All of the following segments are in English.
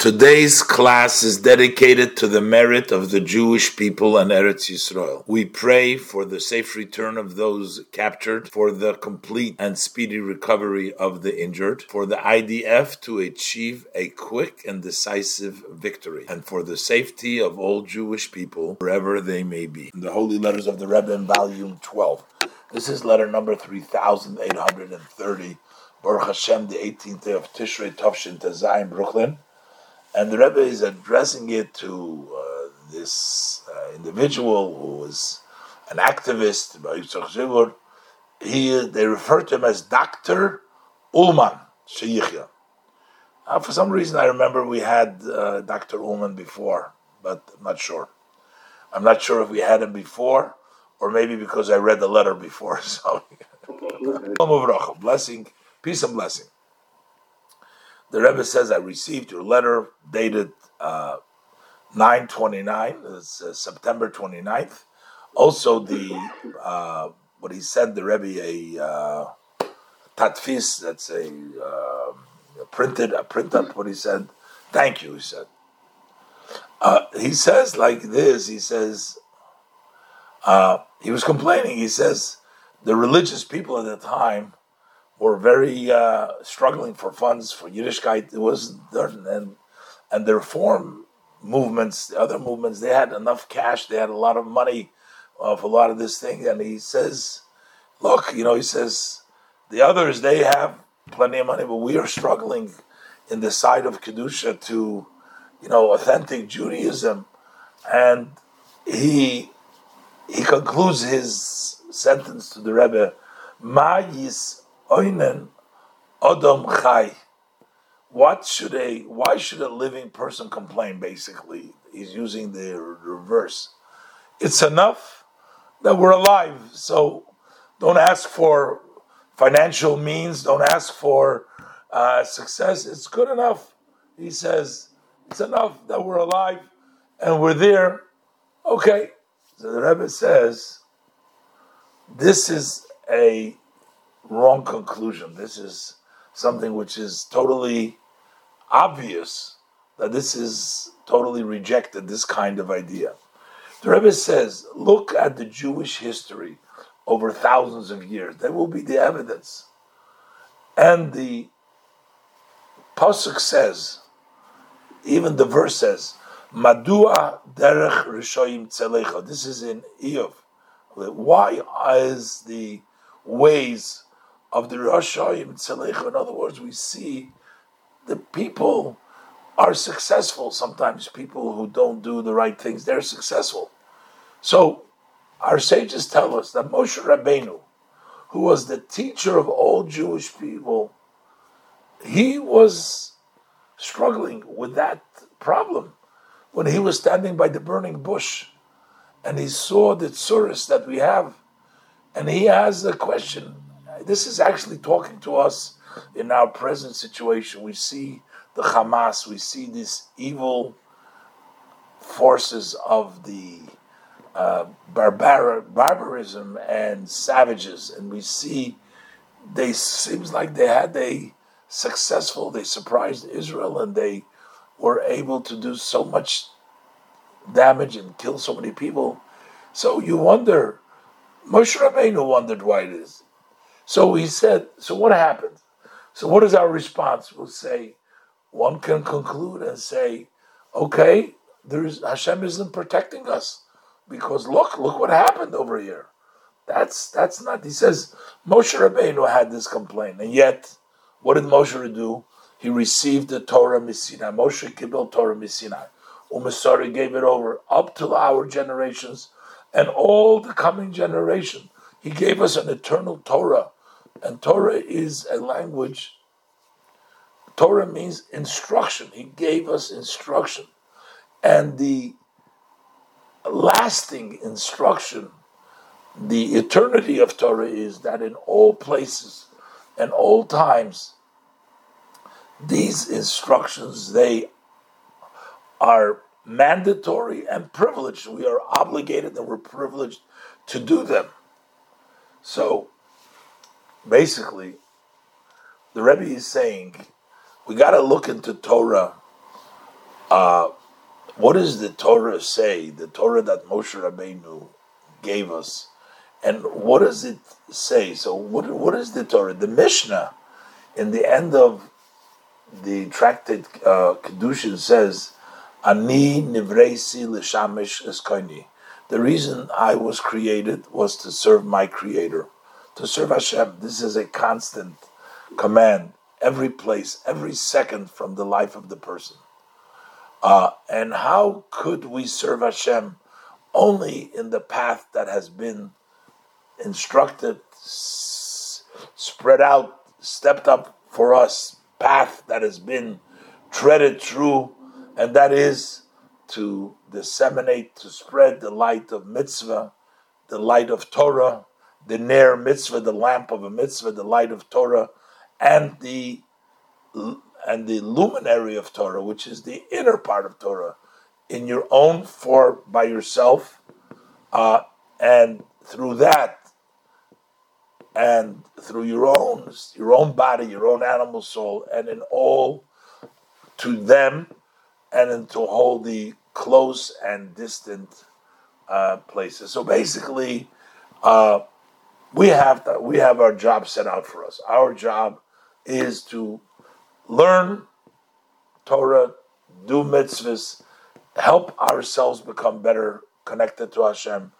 Today's class is dedicated to the merit of the Jewish people and Eretz Yisrael. We pray for the safe return of those captured, for the complete and speedy recovery of the injured, for the IDF to achieve a quick and decisive victory, and for the safety of all Jewish people wherever they may be. The Holy Letters of the Rebbe in Volume 12. This is letter number 3830. Baruch Hashem, the 18th day of Tishrei Tovshin Tazayim, Brooklyn. And the Rebbe is addressing it to uh, this uh, individual who was an activist, he, they refer to him as Dr. Ullman Sheyichya. Uh, for some reason, I remember we had uh, Dr. Ullman before, but I'm not sure. I'm not sure if we had him before, or maybe because I read the letter before. So, blessing, peace and blessing the Rebbe says, I received your letter dated uh, 929, it's, uh, September 29th. Also, the uh, what he said, the Rebbe, a uh, tadpis, that's a, uh, a printed, a print up what he said. Thank you, he said. Uh, he says like this, he says, uh, he was complaining, he says, the religious people at the time were very uh, struggling for funds for Yiddishkeit. It was and and the reform movements, the other movements, they had enough cash. They had a lot of money uh, for a lot of this thing. And he says, "Look, you know," he says, the others they have plenty of money, but we are struggling in the side of kedusha to, you know, authentic Judaism." And he he concludes his sentence to the Rebbe, "Ma oinen odom chai. What should a why should a living person complain? Basically, he's using the reverse. It's enough that we're alive. So don't ask for financial means. Don't ask for uh, success. It's good enough. He says it's enough that we're alive and we're there. Okay. So the Rebbe says this is a wrong conclusion. This is something which is totally obvious that this is totally rejected, this kind of idea. The Rebbe says, look at the Jewish history over thousands of years. There will be the evidence. And the Pasuk says, even the verse says, Madua derech rishoyim tzelecha. This is in Iyov. Why is the ways of the Rashayim Tzelecha. In other words, we see the people are successful. Sometimes people who don't do the right things, they're successful. So our sages tell us that Moshe Rabbeinu, who was the teacher of all Jewish people, he was struggling with that problem when he was standing by the burning bush and he saw the tsuris that we have and he has a question this is actually talking to us in our present situation. We see the Hamas, we see these evil forces of the uh, barbar- barbarism and savages, and we see they seems like they had a successful. They surprised Israel, and they were able to do so much damage and kill so many people. So you wonder. Moshe Rabbeinu wondered why it is. So he said, so what happened? So what is our response? We'll say, one can conclude and say, okay, there is Hashem isn't protecting us because look, look what happened over here. That's that's not. He says Moshe Rabbeinu had this complaint, and yet, what did Moshe do? He received the Torah Misina. Moshe Kibbel Torah Misina. Umasari gave it over up to our generations and all the coming generation. He gave us an eternal Torah and Torah is a language. Torah means instruction. He gave us instruction. And the lasting instruction, the eternity of Torah is that in all places and all times, these instructions, they are mandatory and privileged. We are obligated and we're privileged to do them. So basically, the Rebbe is saying we got to look into Torah uh, what does the Torah say? The Torah that Moshe Rabbeinu gave us, and what does it say? So, what what is the Torah? The Mishnah, in the end of the tractate uh, Kiddushin says, "Ani nivreisi l'shamish eskoini." The reason I was created was to serve my Creator, to serve Hashem. This is a constant command, every place, every second from the life of the person. Uh, and how could we serve Hashem only in the path that has been instructed, s- spread out, stepped up for us, path that has been treaded through, and that is to disseminate, to spread the light of mitzvah, the light of Torah, the Ner mitzvah, the lamp of a mitzvah, the light of Torah, and the and the luminary of Torah, which is the inner part of Torah, in your own for by yourself, uh, and through that, and through your own your own body, your own animal soul, and in all to them, and into all the close and distant uh, places. So basically, uh, we have to, we have our job set out for us. Our job is to learn Torah, do mitzvahs, help ourselves become better connected to Hashem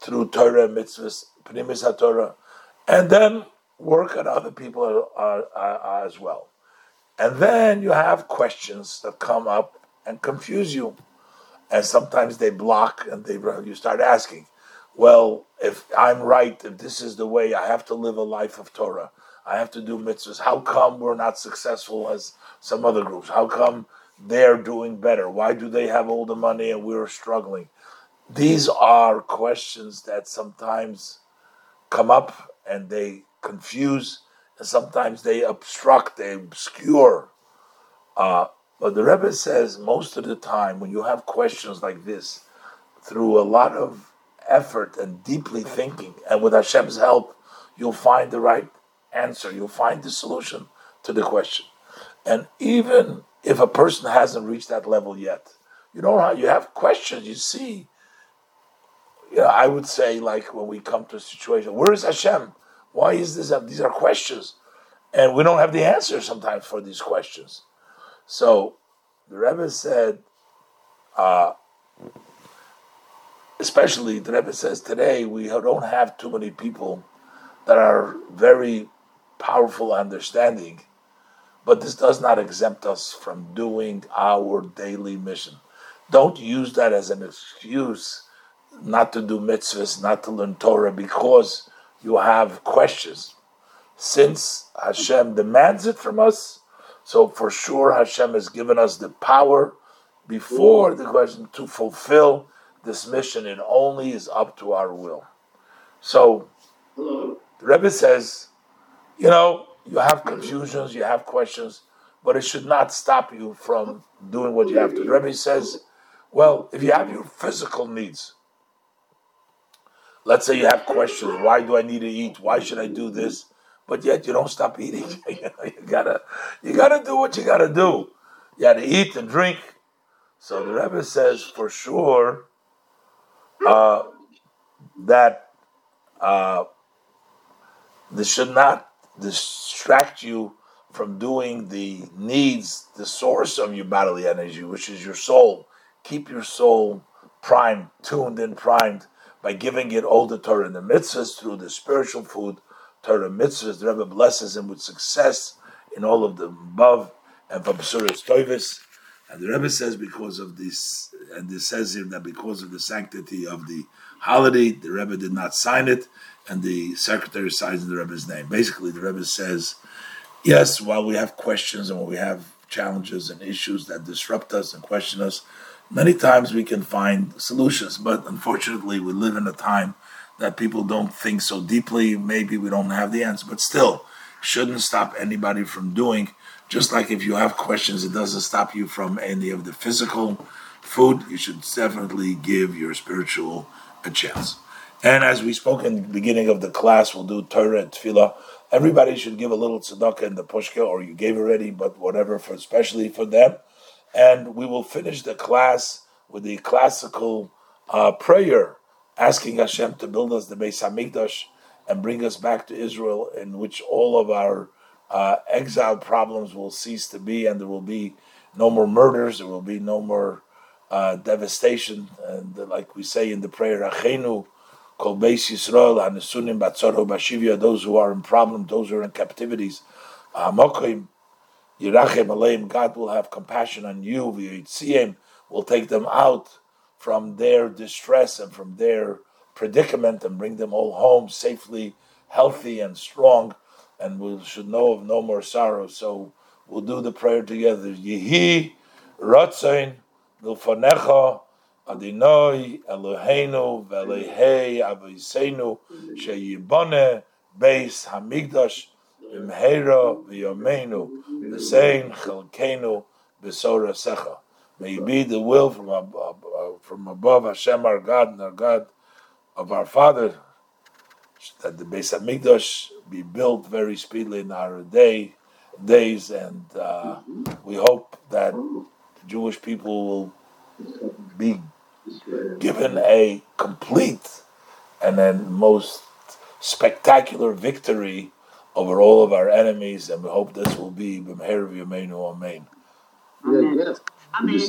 through Torah mitzvahs, pnimis Torah, and then work on other people uh, uh, as well. And then you have questions that come up and confuse you and sometimes they block and they you start asking well if i'm right if this is the way i have to live a life of torah. I have to do mitzvahs. How come we're not successful as some other groups? How come they're doing better? Why do they have all the money and we're struggling? These are questions that sometimes come up and they confuse and sometimes they obstruct they obscure. Uh, but the Rebbe says most of the time when you have questions like this, through a lot of effort and deeply thinking, and with Hashem's help, you'll find the right answer. You'll find the solution to the question. And even if a person hasn't reached that level yet, you know how you have questions, you see. You know, I would say, like when we come to a situation, where is Hashem? Why is this? These are questions. And we don't have the answer sometimes for these questions. So the Rebbe said, uh, especially the Rebbe says today, we don't have too many people that are very powerful understanding, but this does not exempt us from doing our daily mission. Don't use that as an excuse not to do mitzvahs, not to learn Torah, because you have questions. Since Hashem demands it from us, so for sure, Hashem has given us the power before the question to fulfill this mission. It only is up to our will. So the Rebbe says, you know, you have confusions, you have questions, but it should not stop you from doing what you have to. The Rebbe says, well, if you have your physical needs, let's say you have questions, why do I need to eat? Why should I do this? but yet you don't stop eating. you, gotta, you gotta do what you gotta do. You gotta eat and drink. So the Rebbe says for sure uh, that uh, this should not distract you from doing the needs, the source of your bodily energy, which is your soul. Keep your soul primed, tuned and primed by giving it all the Torah and the mitzvahs through the spiritual food Torah mitzvahs. The Rebbe blesses him with success in all of the above and from Suras Toivis. And the Rebbe says because of this, and this says here that because of the sanctity of the holiday, the Rebbe did not sign it, and the secretary signs in the Rebbe's name. Basically, the Rebbe says, yes, while we have questions and when we have challenges and issues that disrupt us and question us, many times we can find solutions. But unfortunately, we live in a time that people don't think so deeply. Maybe we don't have the answer, but still, shouldn't stop anybody from doing. Just like if you have questions, it doesn't stop you from any of the physical food. You should definitely give your spiritual a chance. And as we spoke in the beginning of the class, we'll do Torah and Tefillah. Everybody should give a little tzedakah in the pushka, or you gave already, but whatever, for especially for them. and we will finish the class with the classical uh, prayer, asking Hashem to build us the Beis Hamikdash and bring us back to Israel, in which all of our uh, exile problems will cease to be, and there will be no more murders, there will be no more uh, devastation, and like we say in the prayer, Achenu, Kol Beis Yisrael, Hanesunim Batzoro Bashivia, those who are in problem, those who are in captivities, Amokim, Yirachem Aleim, God will have compassion on you, V'yitziem, will take them out from their distress and from their predicament and bring them all home safely, healthy and strong, and we should know of no more sorrow. So we'll do the prayer together. Yehi Ratzain Milfanecha Adinoi Eloheinu Velehei Aviseinu Sheyibone Beis Hamikdash Imhera V'Yomeinu V'Sein Chelkenu B'Sora Secha. May be the will from above, from above Hashem our God and our God of our Father that the Beis Hamikdash be built very speedily in our day days, and uh, we hope that the Jewish people will be given a complete and then most spectacular victory over all of our enemies, and we hope this will be B'meher V'Yameinu Amen. Amen. Amen.